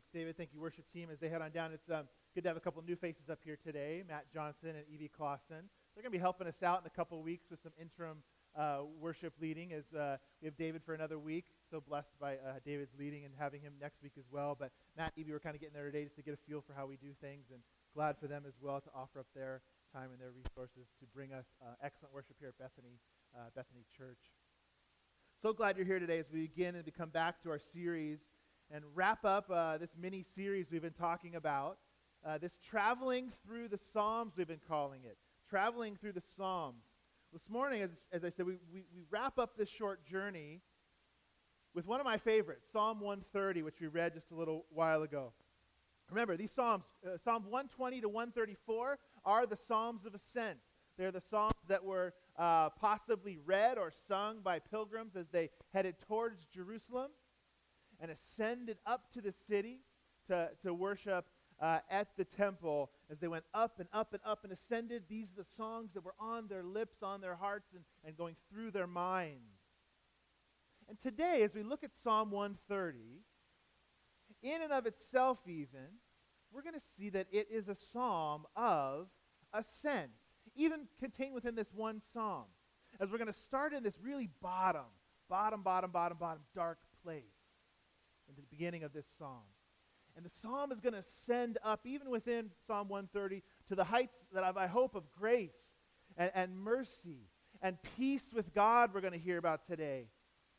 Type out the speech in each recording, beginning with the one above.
Thanks, David. Thank you, worship team. As they head on down, it's um, good to have a couple new faces up here today Matt Johnson and Evie Clausen. They're going to be helping us out in a couple weeks with some interim uh, worship leading as uh, we have David for another week. So blessed by uh, David's leading and having him next week as well. But Matt Evie were kind of getting there today just to get a feel for how we do things and glad for them as well to offer up their time and their resources to bring us uh, excellent worship here at Bethany, uh, Bethany Church. So glad you're here today as we begin and we come back to our series and wrap up uh, this mini series we've been talking about. Uh, this traveling through the Psalms, we've been calling it. Traveling through the Psalms. This morning, as, as I said, we, we, we wrap up this short journey with one of my favorites, Psalm 130, which we read just a little while ago. Remember, these Psalms, uh, Psalm 120 to 134, are the Psalms of Ascent. They're the Psalms that were uh, possibly read or sung by pilgrims as they headed towards Jerusalem and ascended up to the city to, to worship uh, at the temple as they went up and up and up and ascended. These are the songs that were on their lips, on their hearts, and, and going through their minds. And today, as we look at Psalm 130, in and of itself, even, we're going to see that it is a psalm of ascent, even contained within this one psalm. As we're going to start in this really bottom, bottom, bottom, bottom, bottom, dark place in the beginning of this psalm. And the psalm is going to send up, even within Psalm 130, to the heights that I hope of grace and, and mercy and peace with God we're going to hear about today.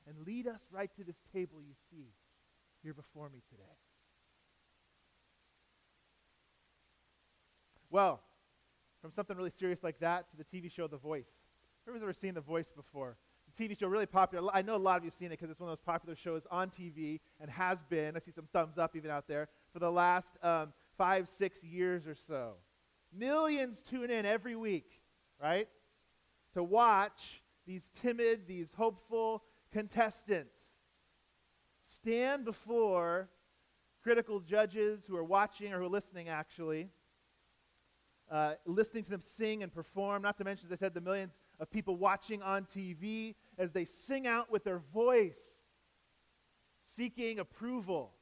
And lead us right to this table you see here before me today. Well, from something really serious like that to the TV show The Voice. Whoever's ever seen The Voice before? TV show really popular. I know a lot of you have seen it because it's one of those popular shows on TV and has been. I see some thumbs up even out there for the last um, five, six years or so. Millions tune in every week, right, to watch these timid, these hopeful contestants stand before critical judges who are watching or who are listening, actually, uh, listening to them sing and perform, not to mention, as I said, the millions of people watching on TV as they sing out with their voice, seeking approval,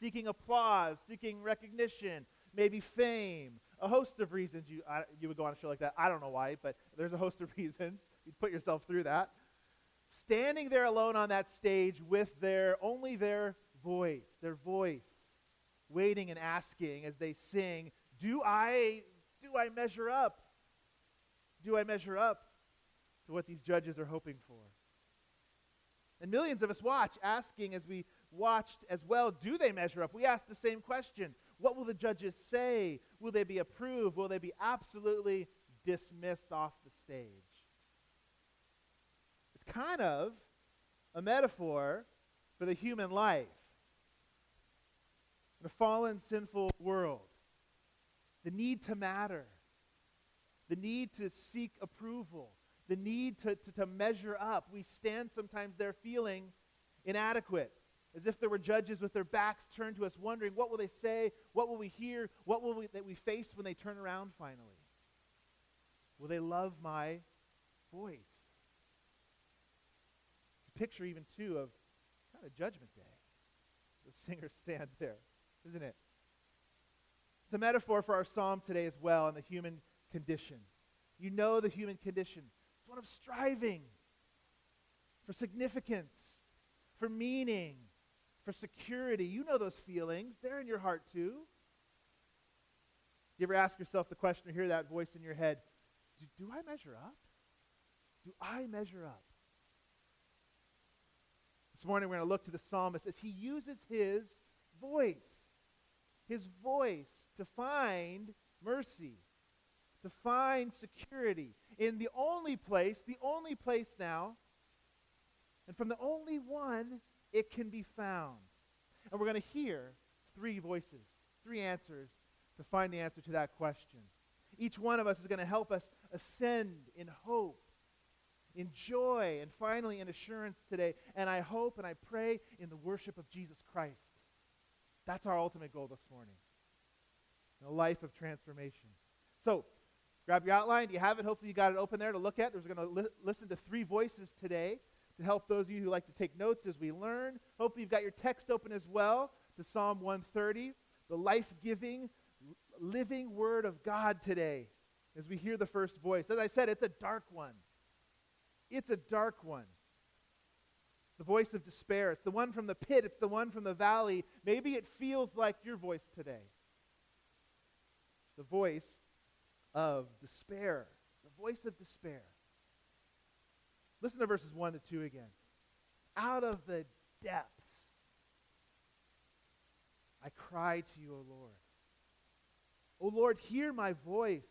seeking applause, seeking recognition, maybe fame, a host of reasons you, I, you would go on a show like that. I don't know why, but there's a host of reasons. You'd put yourself through that. Standing there alone on that stage with their only their voice, their voice, waiting and asking as they sing, do I do I measure up? Do I measure up to what these judges are hoping for? And millions of us watch, asking as we watched as well, do they measure up? We ask the same question. What will the judges say? Will they be approved? Will they be absolutely dismissed off the stage? It's kind of a metaphor for the human life in a fallen, sinful world the need to matter, the need to seek approval, the need to, to, to, measure up. We stand sometimes there feeling inadequate, as if there were judges with their backs turned to us, wondering what will they say, what will we hear, what will we, that we face when they turn around finally? Will they love my voice? It's a picture even too of kind of Judgment Day. The singers stand there, isn't it? It's a metaphor for our psalm today as well and the human condition. You know the human condition. One of striving for significance, for meaning, for security. You know those feelings. They're in your heart too. You ever ask yourself the question or hear that voice in your head do, do I measure up? Do I measure up? This morning we're going to look to the psalmist as he uses his voice. His voice to find mercy, to find security in the only place, the only place now, and from the only one it can be found. And we're going to hear three voices, three answers to find the answer to that question. Each one of us is going to help us ascend in hope, in joy, and finally in assurance today. And I hope and I pray in the worship of Jesus Christ. That's our ultimate goal this morning a life of transformation. So, grab your outline. Do you have it? Hopefully, you got it open there to look at. We're going to li- listen to three voices today to help those of you who like to take notes as we learn. Hopefully, you've got your text open as well to Psalm 130, the life giving, living word of God today as we hear the first voice. As I said, it's a dark one. It's a dark one. The voice of despair. It's the one from the pit. It's the one from the valley. Maybe it feels like your voice today. The voice of despair. The voice of despair. Listen to verses 1 to 2 again. Out of the depths, I cry to you, O Lord. O Lord, hear my voice.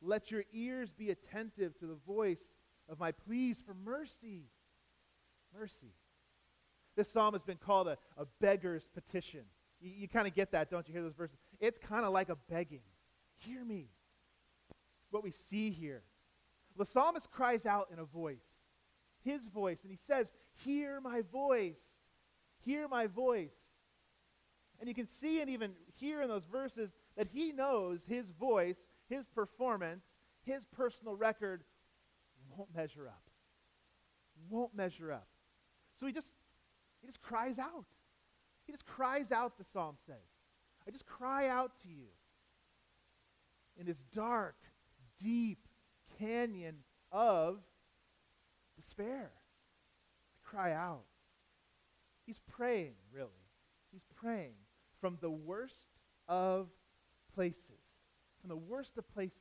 Let your ears be attentive to the voice of my pleas for mercy. Mercy. This psalm has been called a, a beggar's petition. You, you kind of get that, don't you? Hear those verses? It's kind of like a begging. Hear me. What we see here. The psalmist cries out in a voice, his voice, and he says, Hear my voice. Hear my voice. And you can see and even hear in those verses that he knows his voice, his performance, his personal record won't measure up. Won't measure up. So he just he just cries out. He just cries out, the psalm says. I just cry out to you in this dark, deep canyon of despair. I cry out. He's praying, really. He's praying from the worst of places. From the worst of places.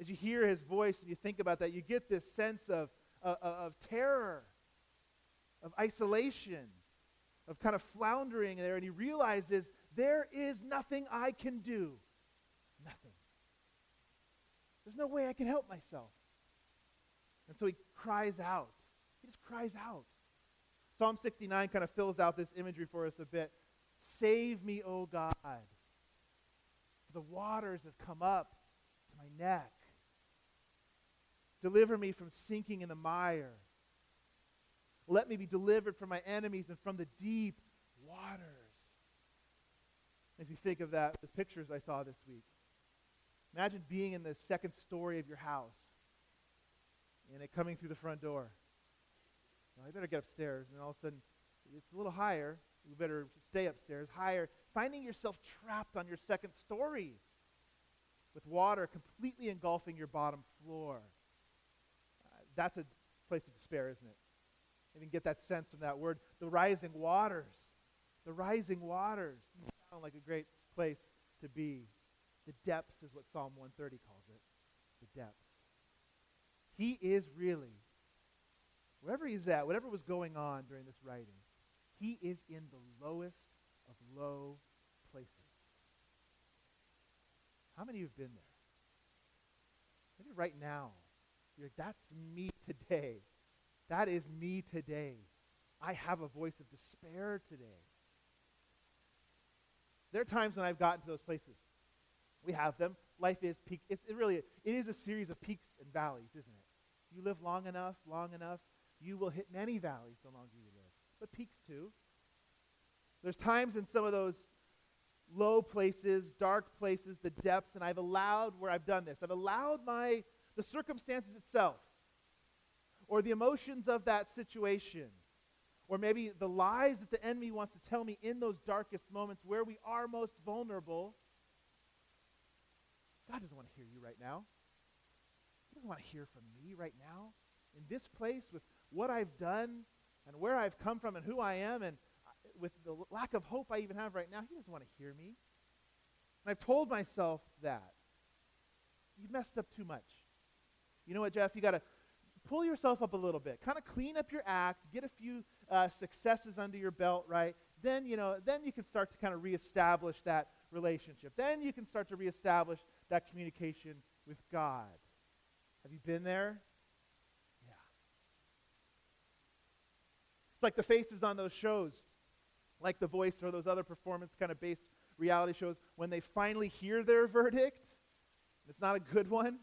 As you hear his voice and you think about that, you get this sense of, uh, of terror, of isolation, of kind of floundering there. And he realizes there is nothing I can do. There's no way I can help myself. And so he cries out. He just cries out. Psalm 69 kind of fills out this imagery for us a bit. Save me, O God. The waters have come up to my neck. Deliver me from sinking in the mire. Let me be delivered from my enemies and from the deep waters. As you think of that, those pictures I saw this week, imagine being in the second story of your house and it coming through the front door. Well, I better get upstairs. And all of a sudden, it's a little higher. You better stay upstairs, higher. Finding yourself trapped on your second story with water completely engulfing your bottom floor. Uh, that's a place of despair, isn't it? You can get that sense from that word. The rising waters. The rising waters. Sound like a great place to be. The depths is what Psalm 130 calls it. The depths. He is really, wherever he's at, whatever was going on during this writing, he is in the lowest of low places. How many of you have been there? Maybe right now. You're like, that's me today. That is me today. I have a voice of despair today. There are times when I've gotten to those places. We have them. Life is peak. It's it really it is a series of peaks and valleys, isn't it? You live long enough, long enough, you will hit many valleys the longer you live, but peaks too. There's times in some of those low places, dark places, the depths, and I've allowed where I've done this. I've allowed my the circumstances itself or the emotions of that situation or maybe the lies that the enemy wants to tell me in those darkest moments where we are most vulnerable. God doesn't want to hear you right now. He doesn't want to hear from me right now. In this place, with what I've done and where I've come from and who I am, and with the lack of hope I even have right now, He doesn't want to hear me. And I've told myself that. You've messed up too much. You know what, Jeff? You got to pull yourself up a little bit. Kind of clean up your act, get a few uh, successes under your belt, right? Then, you know, then you can start to kind of reestablish that relationship. Then you can start to reestablish that communication with God. Have you been there? Yeah. It's like the faces on those shows, like The Voice or those other performance kind of based reality shows, when they finally hear their verdict, it's not a good one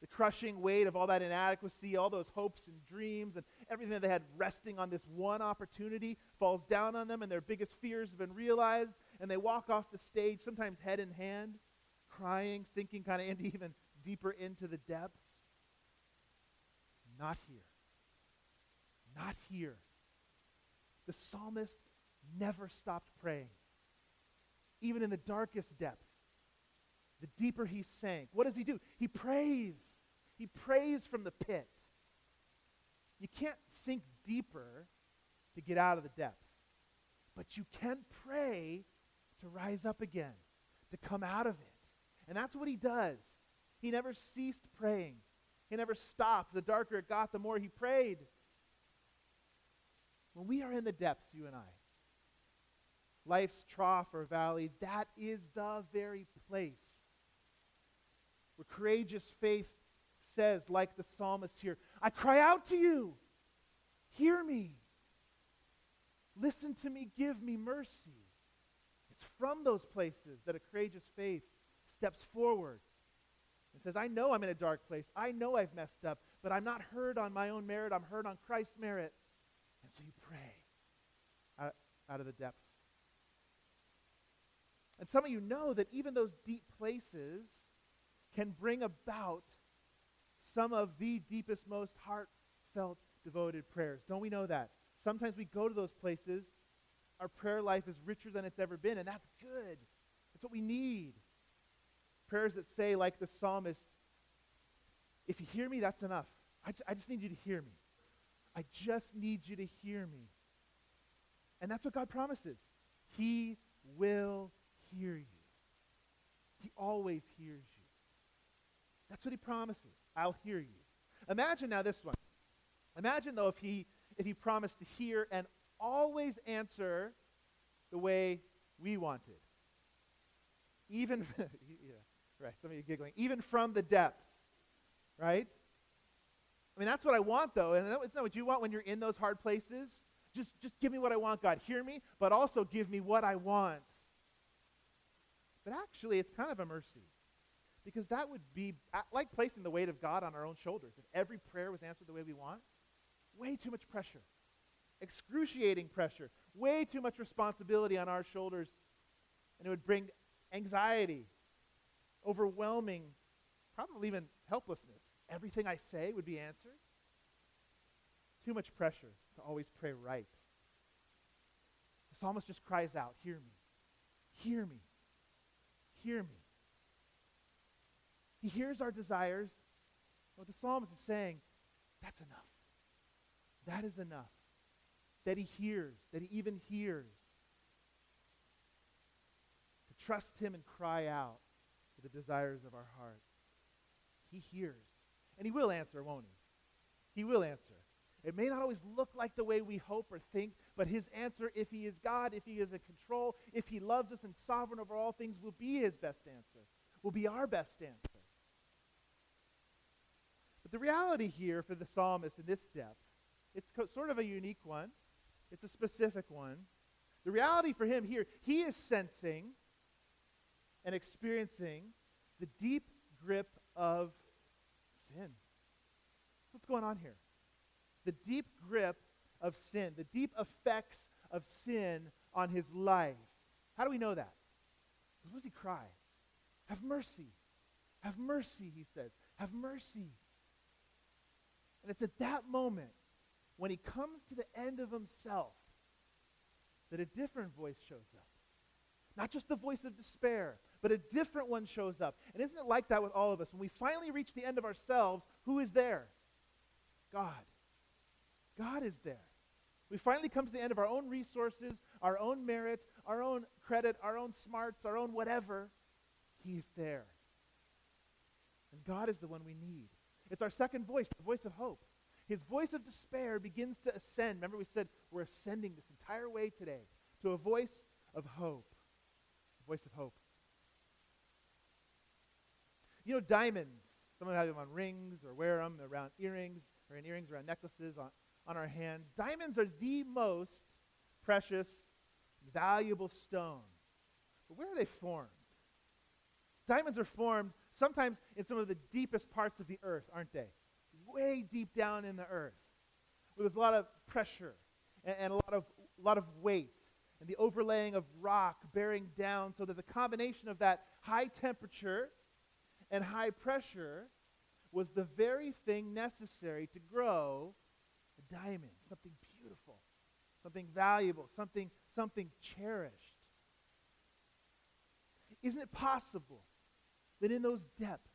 the crushing weight of all that inadequacy, all those hopes and dreams, and everything that they had resting on this one opportunity falls down on them, and their biggest fears have been realized, and they walk off the stage, sometimes head in hand, crying, sinking kind of into even deeper into the depths. Not here. Not here. The psalmist never stopped praying, even in the darkest depths. The deeper he sank, what does he do? He prays. He prays from the pit. You can't sink deeper to get out of the depths, but you can pray to rise up again, to come out of it. And that's what he does. He never ceased praying. He never stopped. The darker it got, the more he prayed. When we are in the depths, you and I, life's trough or valley, that is the very place where courageous faith says, like the psalmist here, I cry out to you. Hear me. Listen to me. Give me mercy. It's from those places that a courageous faith steps forward and says, I know I'm in a dark place. I know I've messed up, but I'm not heard on my own merit. I'm heard on Christ's merit. And so you pray out, out of the depths. And some of you know that even those deep places can bring about some of the deepest, most heartfelt, devoted prayers. Don't we know that? Sometimes we go to those places, our prayer life is richer than it's ever been, and that's good. That's what we need. Prayers that say, like the psalmist, if you hear me, that's enough. I, I just need you to hear me. I just need you to hear me. And that's what God promises. He will hear you. He always hears you. That's what he promises. I'll hear you. Imagine now this one. Imagine though if he if he promised to hear and always answer the way we wanted. Even yeah, right, some of you giggling. Even from the depths. Right? I mean, that's what I want, though. And isn't what you want when you're in those hard places? Just, just give me what I want, God. Hear me, but also give me what I want. But actually, it's kind of a mercy. Because that would be like placing the weight of God on our own shoulders. If every prayer was answered the way we want, way too much pressure. Excruciating pressure. Way too much responsibility on our shoulders. And it would bring anxiety, overwhelming, probably even helplessness. Everything I say would be answered. Too much pressure to always pray right. The psalmist just cries out, Hear me. Hear me. Hear me. He hears our desires. What the psalmist is saying, that's enough. That is enough. That he hears, that he even hears. To trust him and cry out the desires of our heart. He hears. And he will answer, won't he? He will answer. It may not always look like the way we hope or think, but his answer, if he is God, if he is in control, if he loves us and sovereign over all things, will be his best answer, will be our best answer. But the reality here for the psalmist in this depth, it's co- sort of a unique one. It's a specific one. The reality for him here, he is sensing and experiencing the deep grip of sin. That's what's going on here. The deep grip of sin, the deep effects of sin on his life. How do we know that? What does he cry? Have mercy. Have mercy, he says. Have mercy. And it's at that moment when he comes to the end of himself that a different voice shows up. Not just the voice of despair, but a different one shows up. And isn't it like that with all of us? When we finally reach the end of ourselves, who is there? God. God is there. We finally come to the end of our own resources, our own merit, our own credit, our own smarts, our own whatever. He is there. And God is the one we need. It's our second voice, the voice of hope. His voice of despair begins to ascend. Remember, we said we're ascending this entire way today to a voice of hope. A voice of hope. You know, diamonds. Some of them have them on rings or wear them around earrings or in earrings around necklaces on, on our hands. Diamonds are the most precious, valuable stone. But where are they formed? Diamonds are formed sometimes in some of the deepest parts of the earth, aren't they? Way deep down in the earth, where there's a lot of pressure and, and a lot of, a lot of weight and the overlaying of rock bearing down so that the combination of that high temperature and high pressure was the very thing necessary to grow a diamond, something beautiful, something valuable, something, something cherished. Isn't it possible that in those depths,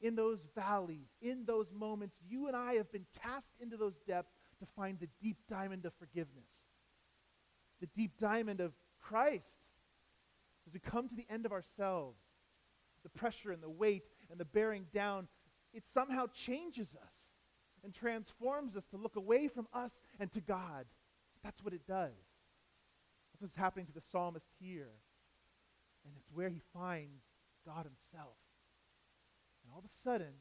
in those valleys, in those moments, you and I have been cast into those depths to find the deep diamond of forgiveness, the deep diamond of Christ. As we come to the end of ourselves, the pressure and the weight and the bearing down, it somehow changes us and transforms us to look away from us and to God. That's what it does. That's what's happening to the psalmist here. And it's where he finds God himself. And all of a sudden,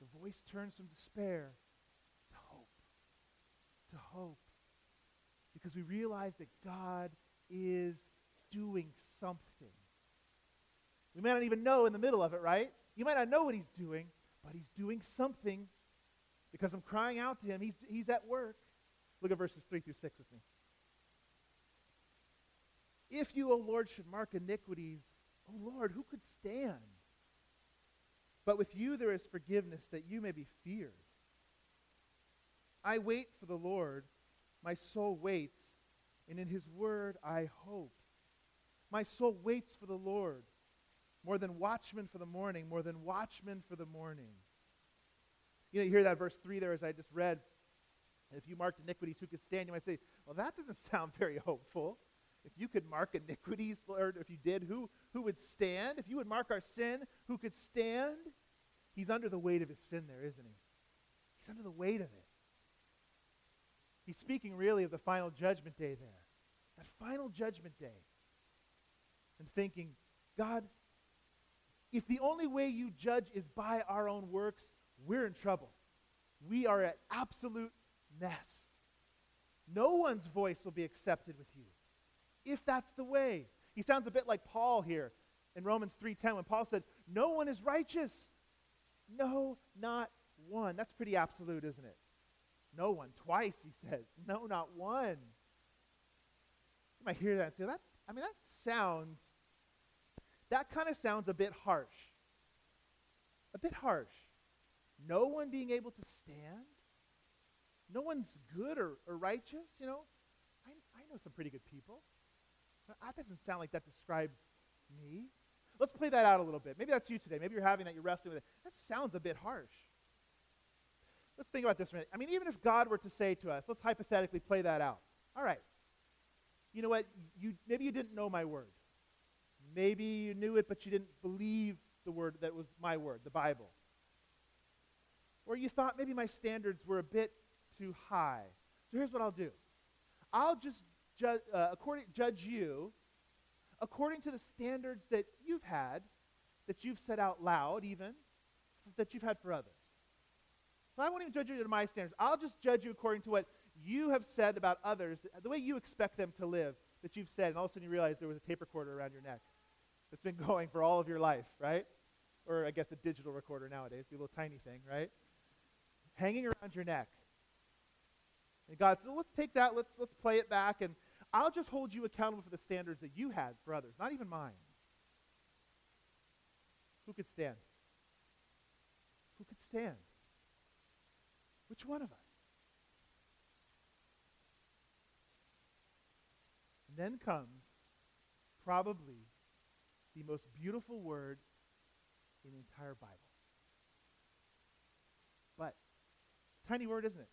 the voice turns from despair to hope. To hope. Because we realize that God is doing something. We may not even know in the middle of it, right? You might not know what he's doing, but he's doing something because I'm crying out to him. He's, he's at work. Look at verses 3 through 6 with me. If you, O Lord, should mark iniquities, O Lord, who could stand? But with you there is forgiveness that you may be feared. I wait for the Lord. My soul waits, and in his word I hope. My soul waits for the Lord more than watchmen for the morning, more than watchmen for the morning. You know, you hear that verse 3 there as I just read. If you marked iniquities, who could stand? You might say, well, that doesn't sound very hopeful. If you could mark iniquities, Lord, if you did, who, who would stand? If you would mark our sin, who could stand? He's under the weight of his sin there, isn't he? He's under the weight of it. He's speaking really of the final judgment day there. That final judgment day. And thinking, God, if the only way you judge is by our own works, we're in trouble. We are at absolute mess. No one's voice will be accepted with you if that's the way. He sounds a bit like Paul here in Romans 3:10 when Paul said, "No one is righteous. No, not one." That's pretty absolute, isn't it? No one. Twice he says, "No, not one." You might hear that and say, "That I mean that sounds that kind of sounds a bit harsh. A bit harsh. No one being able to stand? No one's good or, or righteous, you know? I, I know some pretty good people. That doesn't sound like that describes me. Let's play that out a little bit. Maybe that's you today. Maybe you're having that, you're wrestling with it. That sounds a bit harsh. Let's think about this a minute. I mean, even if God were to say to us, let's hypothetically play that out. All right. You know what? You, maybe you didn't know my word. Maybe you knew it, but you didn't believe the word that was my word, the Bible. Or you thought maybe my standards were a bit too high. So here's what I'll do I'll just ju- uh, according, judge you according to the standards that you've had, that you've set out loud, even, that you've had for others. So I won't even judge you to my standards. I'll just judge you according to what you have said about others, the way you expect them to live, that you've said, and all of a sudden you realize there was a tape recorder around your neck that's been going for all of your life, right? Or I guess a digital recorder nowadays, the little tiny thing, right? Hanging around your neck. And God said, let's take that, let's, let's play it back, and I'll just hold you accountable for the standards that you had for others, not even mine. Who could stand? Who could stand? Which one of us? And then comes probably the most beautiful word in the entire Bible. But, tiny word, isn't it?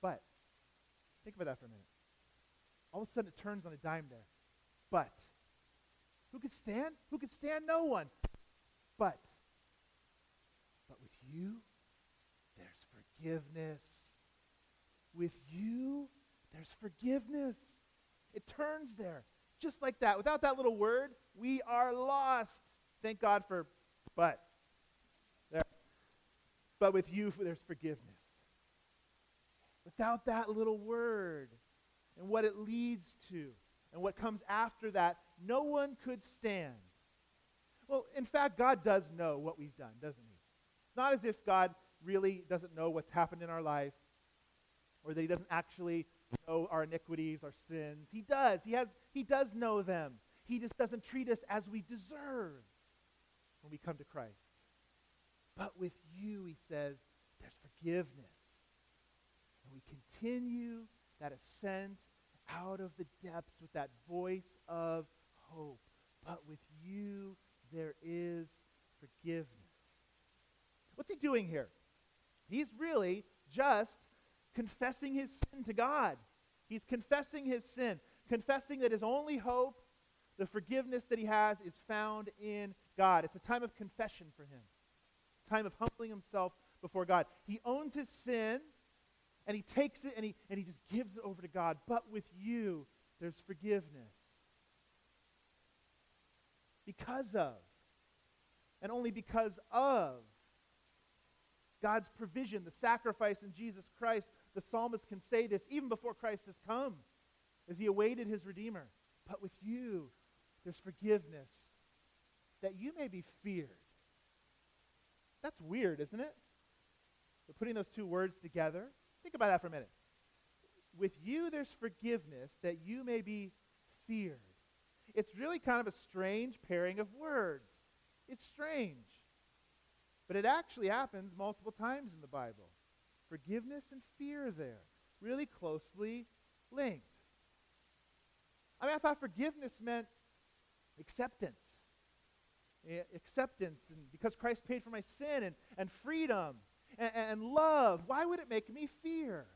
But, think about that for a minute. All of a sudden it turns on a dime there. But, who could stand? Who could stand? No one. But, but with you, there's forgiveness. With you, there's forgiveness. It turns there. Just like that. Without that little word, we are lost. Thank God for but. There. But with you, there's forgiveness. Without that little word and what it leads to and what comes after that, no one could stand. Well, in fact, God does know what we've done, doesn't he? It's not as if God really doesn't know what's happened in our life or that he doesn't actually know our iniquities, our sins. He does. He has he does know them. He just doesn't treat us as we deserve when we come to Christ. But with you, he says, there's forgiveness. And we continue that ascent out of the depths with that voice of hope. But with you, there is forgiveness. What's he doing here? He's really just confessing his sin to God. He's confessing his sin, confessing that his only hope, the forgiveness that he has, is found in God. It's a time of confession for him, time of humbling himself before God. He owns his sin, and he takes it and he, and he just gives it over to God. But with you, there's forgiveness. Because of, and only because of, God's provision, the sacrifice in Jesus Christ, the psalmist can say this even before Christ has come, as he awaited his Redeemer. But with you, there's forgiveness, that you may be feared. That's weird, isn't it? We're putting those two words together. Think about that for a minute. With you, there's forgiveness, that you may be feared. It's really kind of a strange pairing of words. It's strange. But it actually happens multiple times in the Bible. Forgiveness and fear there, really closely linked. I mean, I thought forgiveness meant acceptance. Eh, acceptance, and because Christ paid for my sin, and, and freedom, and, and love. Why would it make me fear?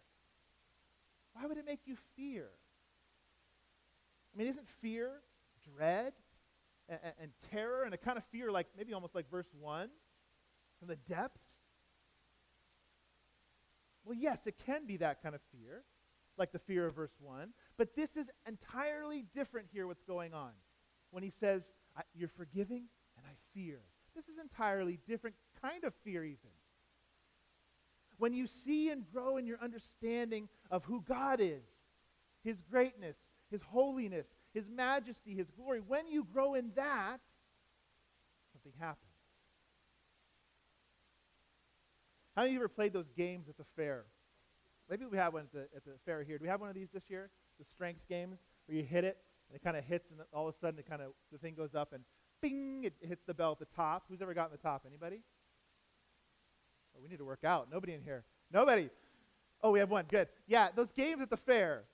Why would it make you fear? I mean, isn't fear dread and, and, terror and a kind of fear like maybe almost like verse 1 from the depths? Well, yes, it can be that kind of fear, like the fear of verse 1, but this is entirely different here, what's going on. When he says, You're forgiving and I fear. This is entirely different kind of fear, even. When you see and grow in your understanding of who God is, his greatness, his holiness, his majesty, his glory, when you grow in that, something happens. How many of you ever played those games at the fair? Maybe we have one at the, at the fair here. Do we have one of these this year? The strength games where you hit it and it kind of hits and all of a sudden it kind of the thing goes up and bing it hits the bell at the top. Who's ever gotten the top? Anybody? Oh, we need to work out. Nobody in here. Nobody. Oh, we have one. Good. Yeah, those games at the fair,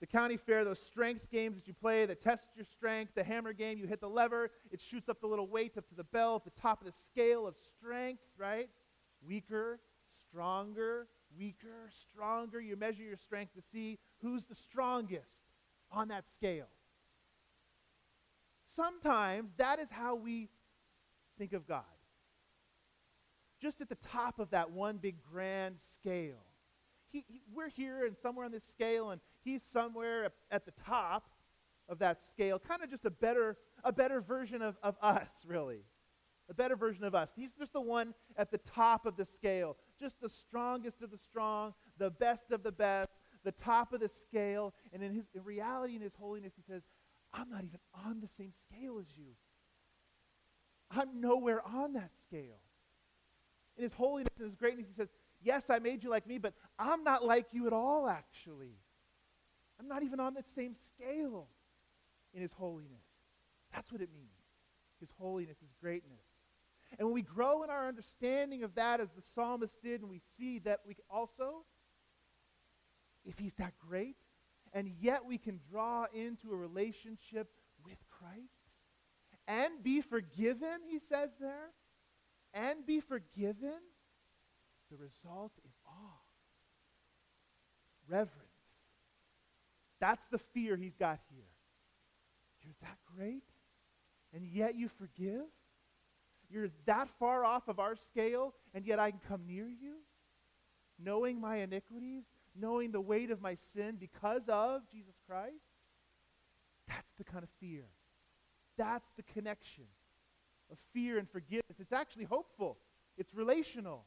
the county fair, those strength games that you play that test your strength, the hammer game, you hit the lever, it shoots up the little weight up to the bell at the top of the scale of strength, right? Weaker, stronger, weaker, stronger. You measure your strength to see who's the strongest on that scale. Sometimes that is how we think of God. Just at the top of that one big grand scale. He, he, we're here and somewhere on this scale, and he's somewhere at the top of that scale, kind of just a better, a better version of, of us, really a better version of us. He's just the one at the top of the scale, just the strongest of the strong, the best of the best, the top of the scale. And in, his, in reality, in his holiness, he says, I'm not even on the same scale as you. I'm nowhere on that scale. In his holiness and his greatness, he says, Yes, I made you like me, but I'm not like you at all, actually. I'm not even on the same scale in his holiness. That's what it means. His holiness, his greatness. And when we grow in our understanding of that as the psalmist did, and we see that we also, if he's that great, and yet we can draw into a relationship with Christ and be forgiven, he says there, and be forgiven, the result is awe, reverence. That's the fear he's got here. You're that great, and yet you forgive? You're that far off of our scale, and yet I can come near you, knowing my iniquities, knowing the weight of my sin because of Jesus Christ. That's the kind of fear. That's the connection of fear and forgiveness. It's actually hopeful, it's relational,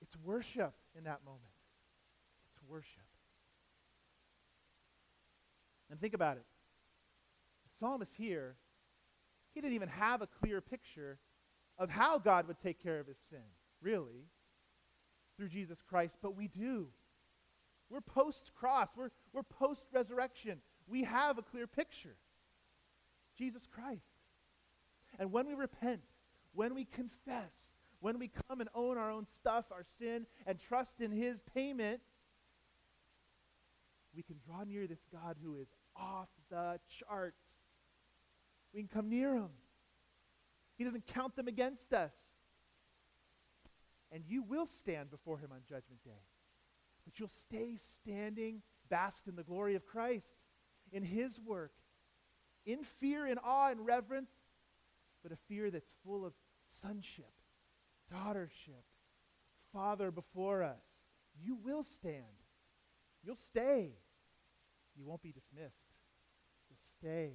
it's worship in that moment. It's worship. And think about it. The psalmist here he didn't even have a clear picture of how God would take care of his sin, really, through Jesus Christ, but we do. We're post cross, we're, we're post resurrection. We have a clear picture Jesus Christ. And when we repent, when we confess, when we come and own our own stuff, our sin, and trust in his payment, we can draw near this God who is off the charts. We can come near him. He doesn't count them against us. And you will stand before him on Judgment Day. But you'll stay standing, basked in the glory of Christ, in his work, in fear, in awe, and reverence, but a fear that's full of sonship, daughtership, Father before us. You will stand. You'll stay. You won't be dismissed. You'll stay.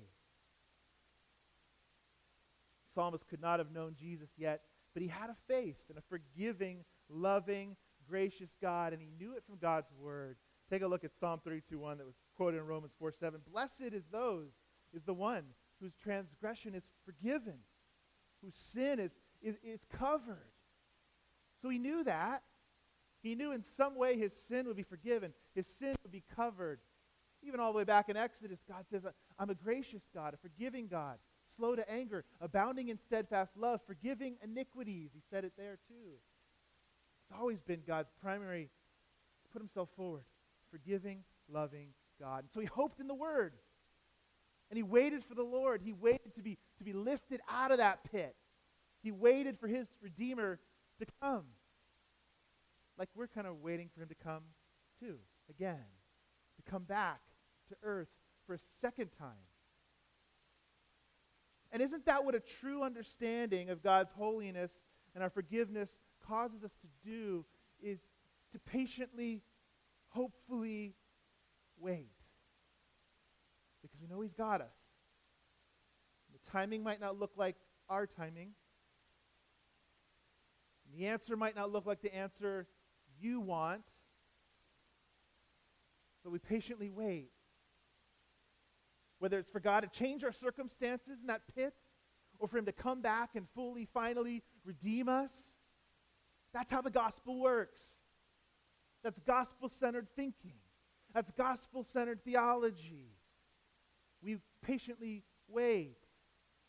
Psalmist could not have known Jesus yet, but he had a faith and a forgiving, loving, gracious God, and he knew it from God's word. Take a look at Psalm 32:1 that was quoted in Romans 4:7. Blessed is those, is the one whose transgression is forgiven, whose sin is, is, is covered. So he knew that. He knew in some way his sin would be forgiven, his sin would be covered. Even all the way back in Exodus, God says, I'm a gracious God, a forgiving God, slow to anger, abounding in steadfast love, forgiving iniquities. He said it there too. It's always been God's primary, put himself forward, forgiving, loving God. And so he hoped in the Word. And he waited for the Lord. He waited to be, to be lifted out of that pit. He waited for his Redeemer to come. Like we're kind of waiting for him to come too, again, to come back to earth for a second time. And isn't that what a true understanding of God's holiness and our forgiveness causes us to do is to patiently, hopefully wait. Because we know he's got us. The timing might not look like our timing. The answer might not look like the answer you want, but we patiently wait. Whether it's for God to change our circumstances in that pit, or for Him to come back and fully, finally redeem us. That's how the gospel works. That's gospel centered thinking. That's gospel centered theology. We patiently wait.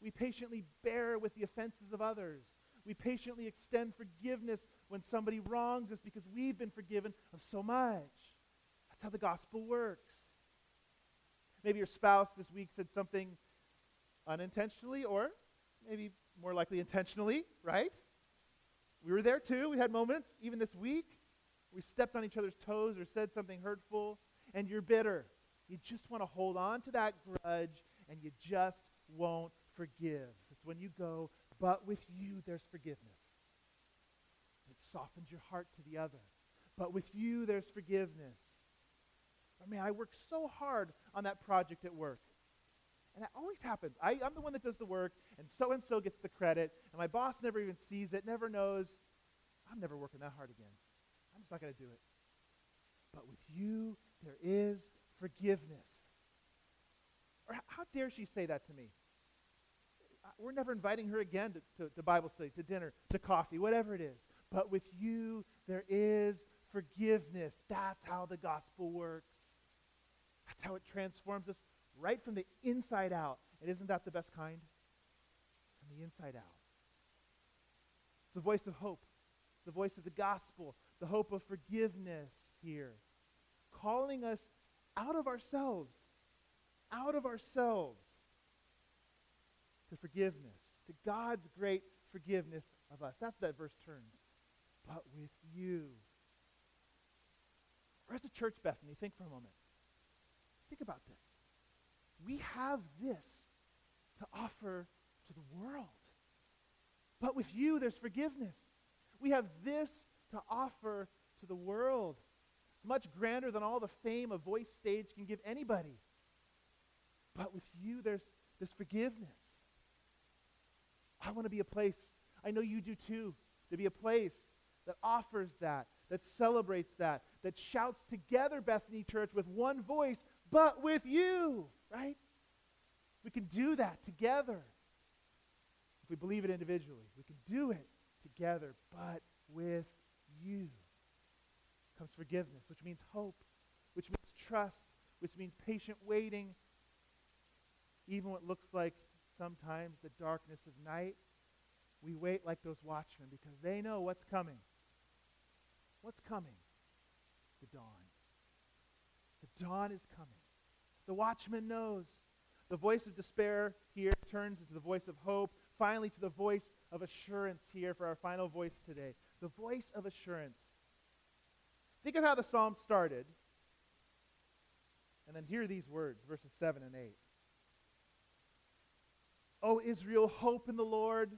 We patiently bear with the offenses of others. We patiently extend forgiveness when somebody wrongs us because we've been forgiven of so much. That's how the gospel works. Maybe your spouse this week said something unintentionally or maybe more likely intentionally, right? We were there too. We had moments, even this week, we stepped on each other's toes or said something hurtful, and you're bitter. You just want to hold on to that grudge, and you just won't forgive. It's when you go, but with you there's forgiveness. It softens your heart to the other. But with you there's forgiveness. I mean, I work so hard on that project at work. And that always happens. I, am the one that does the work, and so and so gets the credit, and my boss never even sees it, never knows. I'm never working that hard again. I'm just not going to do it. But with you, there is forgiveness. Or how dare she say that to me? we're never inviting her again to, to, to Bible study, to dinner, to coffee, whatever it is. But with you, there is forgiveness. That's how the gospel works. How it transforms us right from the inside out. And isn't that the best kind? From the inside out. It's the voice of hope, the voice of the gospel, the hope of forgiveness here, calling us out of ourselves, out of ourselves to forgiveness, to God's great forgiveness of us. That's that verse turns. But with you. Or as a church, Bethany, think for a moment. Think about this. We have this to offer to the world. But with you, there's forgiveness. We have this to offer to the world. It's much grander than all the fame a voice stage can give anybody. But with you, there's, there's forgiveness. I want to be a place, I know you do too, to be a place that offers that, that celebrates that, that shouts together, Bethany Church, with one voice, but with you, right? We can do that together. If we believe it individually, we can do it together, but with you comes forgiveness, which means hope, which means trust, which means patient waiting, even what looks like sometimes the darkness of night, we wait like those watchmen because they know what's coming. What's coming? The dawn. The dawn is coming. The watchman knows. The voice of despair here turns into the voice of hope, finally to the voice of assurance here for our final voice today. The voice of assurance. Think of how the psalm started. And then hear these words, verses 7 and 8. O Israel, hope in the Lord.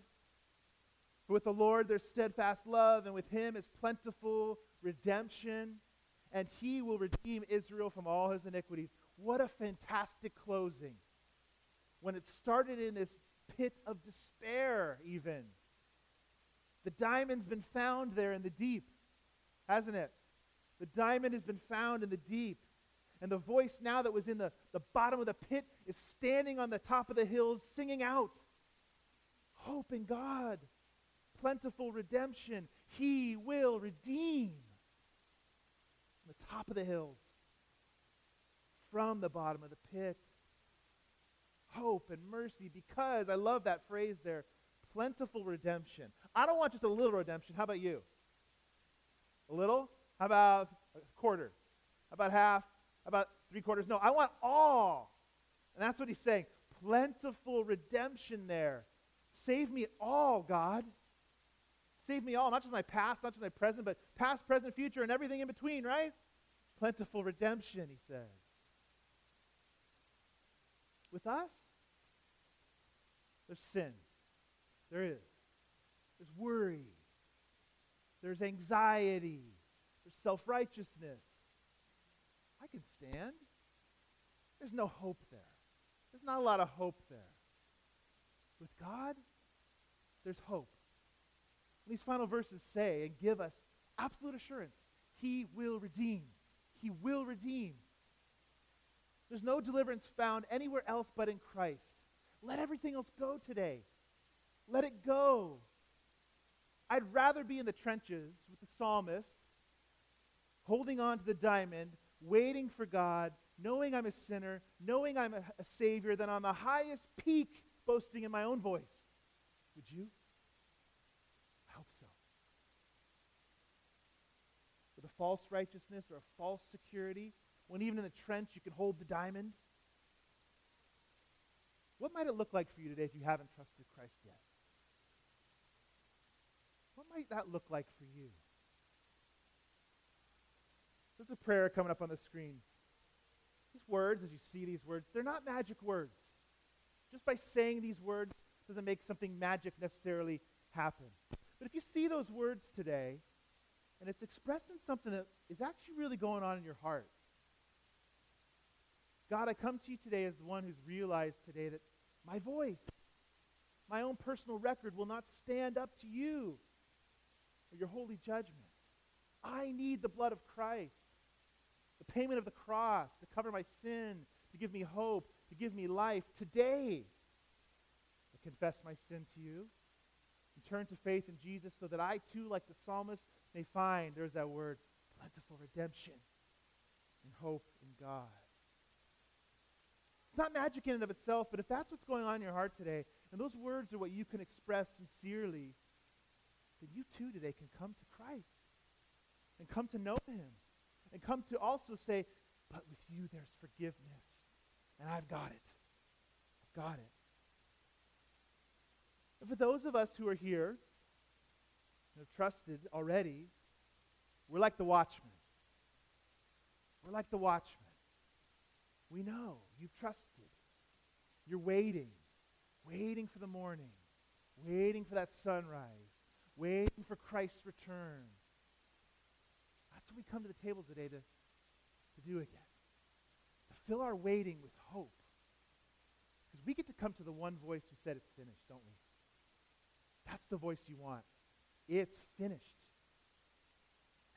For with the Lord there's steadfast love, and with him is plentiful redemption, and he will redeem Israel from all his iniquities. What a fantastic closing. When it started in this pit of despair, even. The diamond's been found there in the deep, hasn't it? The diamond has been found in the deep. And the voice now that was in the, the bottom of the pit is standing on the top of the hills singing out Hope in God, plentiful redemption. He will redeem from the top of the hills, from the bottom of the pit. Hope and mercy because I love that phrase there plentiful redemption. I don't want just a little redemption. How about you? A little? How about a quarter? How about half? How about three quarters? No, I want all. And that's what he's saying. Plentiful redemption there. Save me all, God. Save me all, not just my past, not just my present, but past, present, future, and everything in between, right? Plentiful redemption, he says. With us, there's sin. There is. There's worry. There's anxiety. There's self righteousness. I can stand. There's no hope there. There's not a lot of hope there. With God, there's hope. These final verses say and give us absolute assurance He will redeem. He will redeem. There's no deliverance found anywhere else but in Christ. Let everything else go today. Let it go. I'd rather be in the trenches with the psalmist, holding on to the diamond, waiting for God, knowing I'm a sinner, knowing I'm a, a Savior, than on the highest peak boasting in my own voice. Would you? I hope so. With a false righteousness or a false security, when even in the trench you can hold the diamond. What might it look like for you today if you haven't trusted Christ yet? What might that look like for you? There's a prayer coming up on the screen. These words, as you see these words, they're not magic words. Just by saying these words doesn't make something magic necessarily happen. But if you see those words today, and it's expressing something that is actually really going on in your heart, God, I come to you today as one who's realized today that my voice, my own personal record will not stand up to you or your holy judgment. I need the blood of Christ, the payment of the cross to cover my sin, to give me hope, to give me life. Today, I confess my sin to you and turn to faith in Jesus so that I too, like the psalmist, may find, there's that word, plentiful redemption and hope in God. It's not magic in and of itself, but if that's what's going on in your heart today, and those words are what you can express sincerely, then you too today can come to Christ and come to know him and come to also say, but with you there's forgiveness, and I've got it. I've got it. And for those of us who are here and have trusted already, we're like the watchman. We're like the watchman. We know you've trusted. You're waiting, waiting for the morning, waiting for that sunrise, waiting for Christ's return. That's what we come to the table today to, to do again. To fill our waiting with hope. Because we get to come to the one voice who said it's finished, don't we? That's the voice you want. It's finished.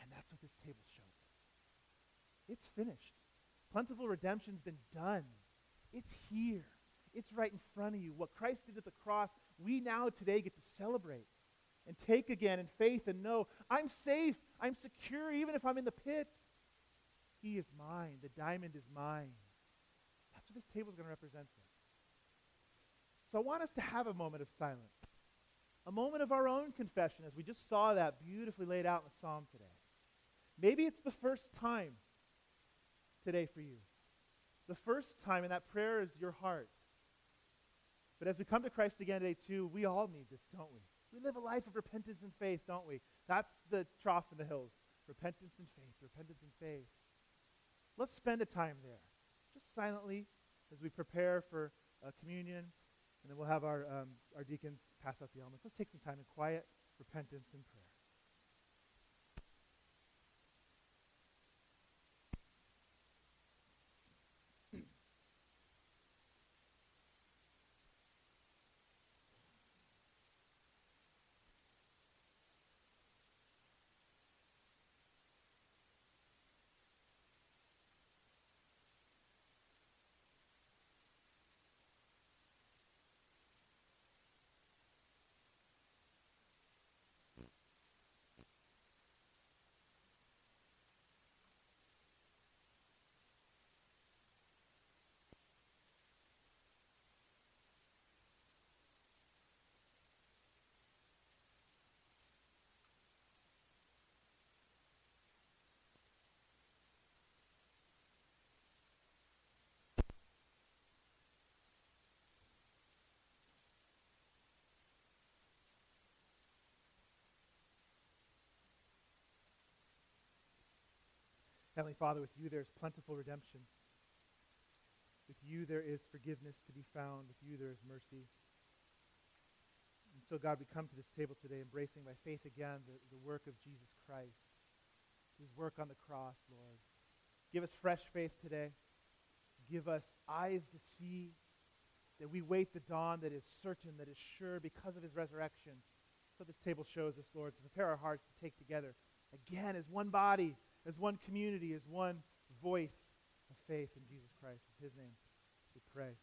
And that's what this table shows us. It's finished. Plentiful redemption's been done. It's here. It's right in front of you. What Christ did at the cross, we now today get to celebrate and take again in faith and know I'm safe. I'm secure even if I'm in the pit. He is mine. The diamond is mine. That's what this table is going to represent for us. So I want us to have a moment of silence, a moment of our own confession as we just saw that beautifully laid out in the psalm today. Maybe it's the first time today for you. The first time in that prayer is your heart. But as we come to Christ again today, too, we all need this, don't we? We live a life of repentance and faith, don't we? That's the trough in the hills. Repentance and faith, repentance and faith. Let's spend a time there, just silently, as we prepare for uh, communion, and then we'll have our, um, our deacons pass out the elements. Let's take some time in quiet repentance and prayer. Heavenly Father, with you there's plentiful redemption. With you there is forgiveness to be found. With you there is mercy. And so, God, we come to this table today embracing by faith again the, the work of Jesus Christ, his work on the cross, Lord. Give us fresh faith today. Give us eyes to see that we wait the dawn that is certain, that is sure because of his resurrection. So this table shows us, Lord, to prepare our hearts to take together again as one body as one community, as one voice of faith in Jesus Christ. In his name we pray.